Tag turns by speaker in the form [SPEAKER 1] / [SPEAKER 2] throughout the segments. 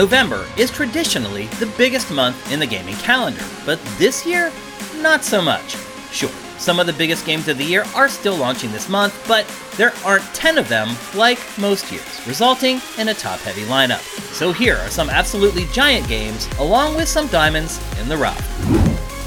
[SPEAKER 1] November is traditionally the biggest month in the gaming calendar, but this year, not so much. Sure, some of the biggest games of the year are still launching this month, but there aren't 10 of them like most years, resulting in a top heavy lineup. So here are some absolutely giant games, along with some diamonds in the rough.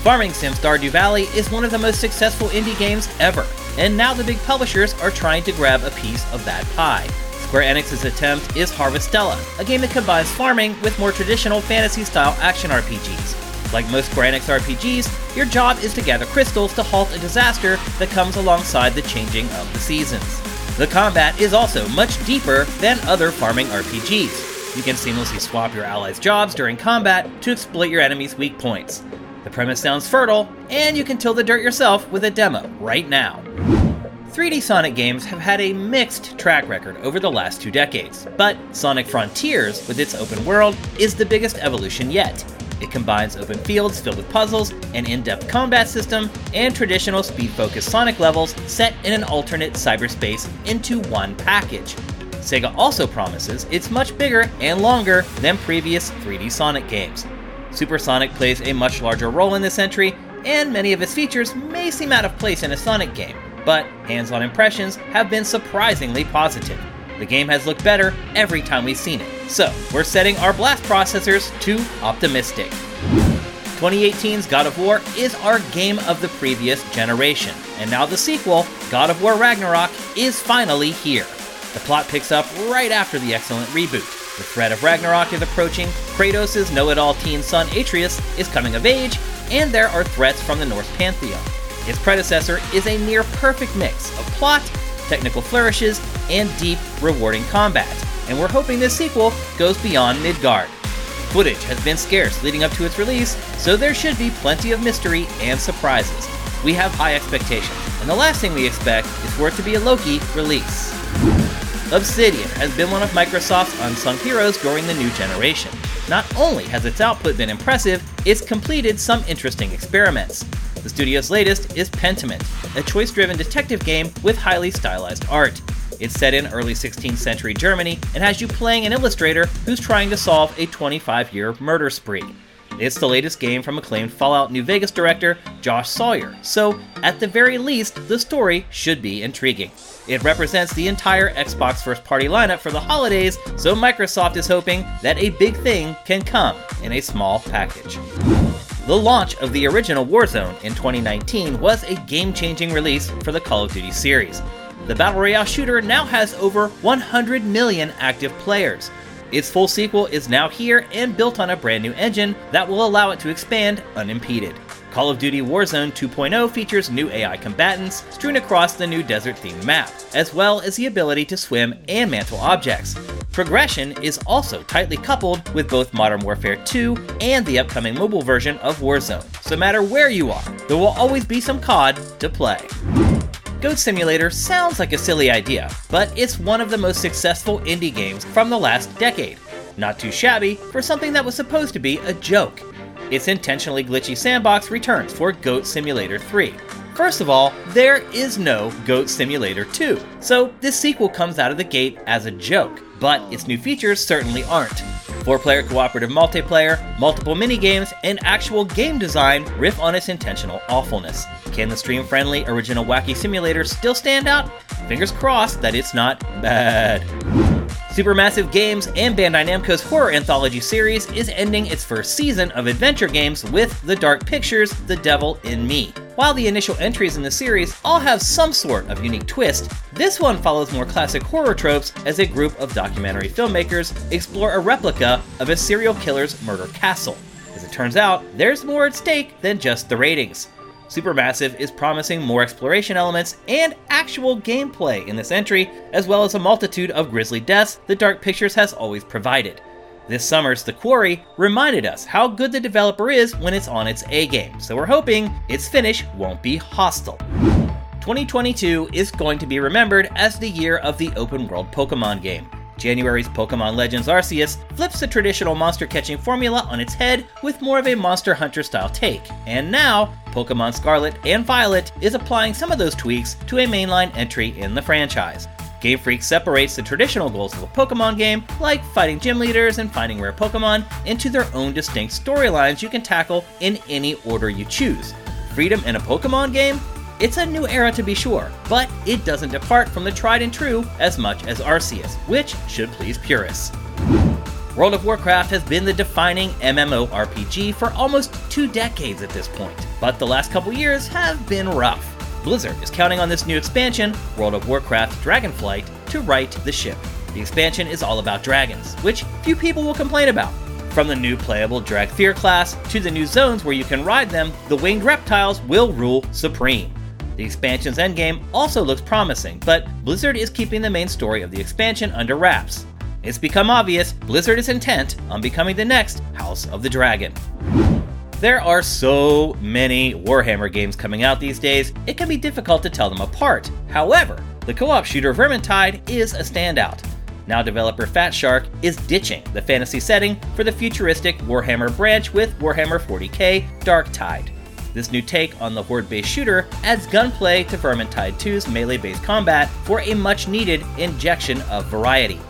[SPEAKER 1] Farming Sim Stardew Valley is one of the most successful indie games ever, and now the big publishers are trying to grab a piece of that pie. Square Enix's attempt is Harvestella, a game that combines farming with more traditional fantasy style action RPGs. Like most Square Enix RPGs, your job is to gather crystals to halt a disaster that comes alongside the changing of the seasons. The combat is also much deeper than other farming RPGs. You can seamlessly swap your allies' jobs during combat to exploit your enemies' weak points. The premise sounds fertile, and you can till the dirt yourself with a demo right now. 3D Sonic games have had a mixed track record over the last two decades, but Sonic Frontiers, with its open world, is the biggest evolution yet. It combines open fields filled with puzzles, an in depth combat system, and traditional speed focused Sonic levels set in an alternate cyberspace into one package. Sega also promises it's much bigger and longer than previous 3D Sonic games. Supersonic plays a much larger role in this entry, and many of its features may seem out of place in a Sonic game, but hands on impressions have been surprisingly positive. The game has looked better every time we've seen it, so we're setting our blast processors to optimistic. 2018's God of War is our game of the previous generation, and now the sequel, God of War Ragnarok, is finally here. The plot picks up right after the excellent reboot. The threat of Ragnarok is approaching, Kratos' know it all teen son Atreus is coming of age, and there are threats from the Norse pantheon. Its predecessor is a near perfect mix of plot, technical flourishes, and deep, rewarding combat, and we're hoping this sequel goes beyond Midgard. Footage has been scarce leading up to its release, so there should be plenty of mystery and surprises. We have high expectations, and the last thing we expect is for it to be a Loki release. Obsidian has been one of Microsoft's unsung heroes during the new generation. Not only has its output been impressive, it's completed some interesting experiments. The studio's latest is Pentiment, a choice driven detective game with highly stylized art. It's set in early 16th century Germany and has you playing an illustrator who's trying to solve a 25 year murder spree. It's the latest game from acclaimed Fallout New Vegas director Josh Sawyer, so at the very least, the story should be intriguing. It represents the entire Xbox first party lineup for the holidays, so Microsoft is hoping that a big thing can come in a small package. The launch of the original Warzone in 2019 was a game changing release for the Call of Duty series. The Battle Royale shooter now has over 100 million active players. Its full sequel is now here and built on a brand new engine that will allow it to expand unimpeded. Call of Duty Warzone 2.0 features new AI combatants strewn across the new desert themed map, as well as the ability to swim and mantle objects. Progression is also tightly coupled with both Modern Warfare 2 and the upcoming mobile version of Warzone, so no matter where you are, there will always be some COD to play. Goat Simulator sounds like a silly idea, but it's one of the most successful indie games from the last decade. Not too shabby for something that was supposed to be a joke. Its intentionally glitchy sandbox returns for Goat Simulator 3. First of all, there is no Goat Simulator 2, so this sequel comes out of the gate as a joke but its new features certainly aren't. Four player cooperative multiplayer, multiple minigames, and actual game design riff on its intentional awfulness. Can the stream friendly original Wacky Simulator still stand out? Fingers crossed that it's not bad. Supermassive Games and Bandai Namco's horror anthology series is ending its first season of adventure games with The Dark Pictures The Devil in Me. While the initial entries in the series all have some sort of unique twist, this one follows more classic horror tropes as a group of documentary filmmakers explore a replica of a serial killer's murder castle. As it turns out, there's more at stake than just the ratings. Supermassive is promising more exploration elements and actual gameplay in this entry, as well as a multitude of grisly deaths that Dark Pictures has always provided. This summer's The Quarry reminded us how good the developer is when it's on its A game, so we're hoping its finish won't be hostile. 2022 is going to be remembered as the year of the open world Pokemon game. January's Pokemon Legends Arceus flips the traditional monster catching formula on its head with more of a Monster Hunter style take, and now Pokemon Scarlet and Violet is applying some of those tweaks to a mainline entry in the franchise. Game Freak separates the traditional goals of a Pokemon game, like fighting gym leaders and finding rare Pokemon, into their own distinct storylines you can tackle in any order you choose. Freedom in a Pokemon game? It's a new era to be sure, but it doesn't depart from the tried and true as much as Arceus, which should please purists. World of Warcraft has been the defining MMORPG for almost two decades at this point, but the last couple years have been rough. Blizzard is counting on this new expansion, World of Warcraft Dragonflight, to right the ship. The expansion is all about dragons, which few people will complain about. From the new playable Dracthyr class to the new zones where you can ride them, the winged reptiles will rule supreme. The expansion's endgame also looks promising, but Blizzard is keeping the main story of the expansion under wraps. It's become obvious Blizzard is intent on becoming the next House of the Dragon. There are so many Warhammer games coming out these days, it can be difficult to tell them apart. However, the co op shooter Vermintide is a standout. Now, developer Fatshark is ditching the fantasy setting for the futuristic Warhammer branch with Warhammer 40k Dark Tide. This new take on the horde based shooter adds gunplay to Vermintide 2's melee based combat for a much needed injection of variety.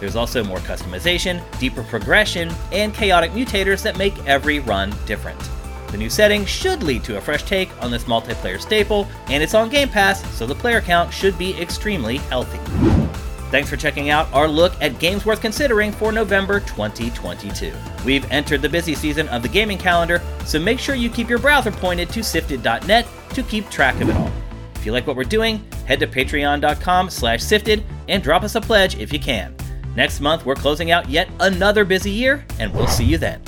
[SPEAKER 1] There's also more customization, deeper progression, and chaotic mutators that make every run different. The new setting should lead to a fresh take on this multiplayer staple, and it's on Game Pass, so the player count should be extremely healthy. Thanks for checking out our look at games worth considering for November 2022. We've entered the busy season of the gaming calendar, so make sure you keep your browser pointed to sifted.net to keep track of it all. If you like what we're doing, head to patreon.com slash sifted and drop us a pledge if you can. Next month, we're closing out yet another busy year, and we'll see you then.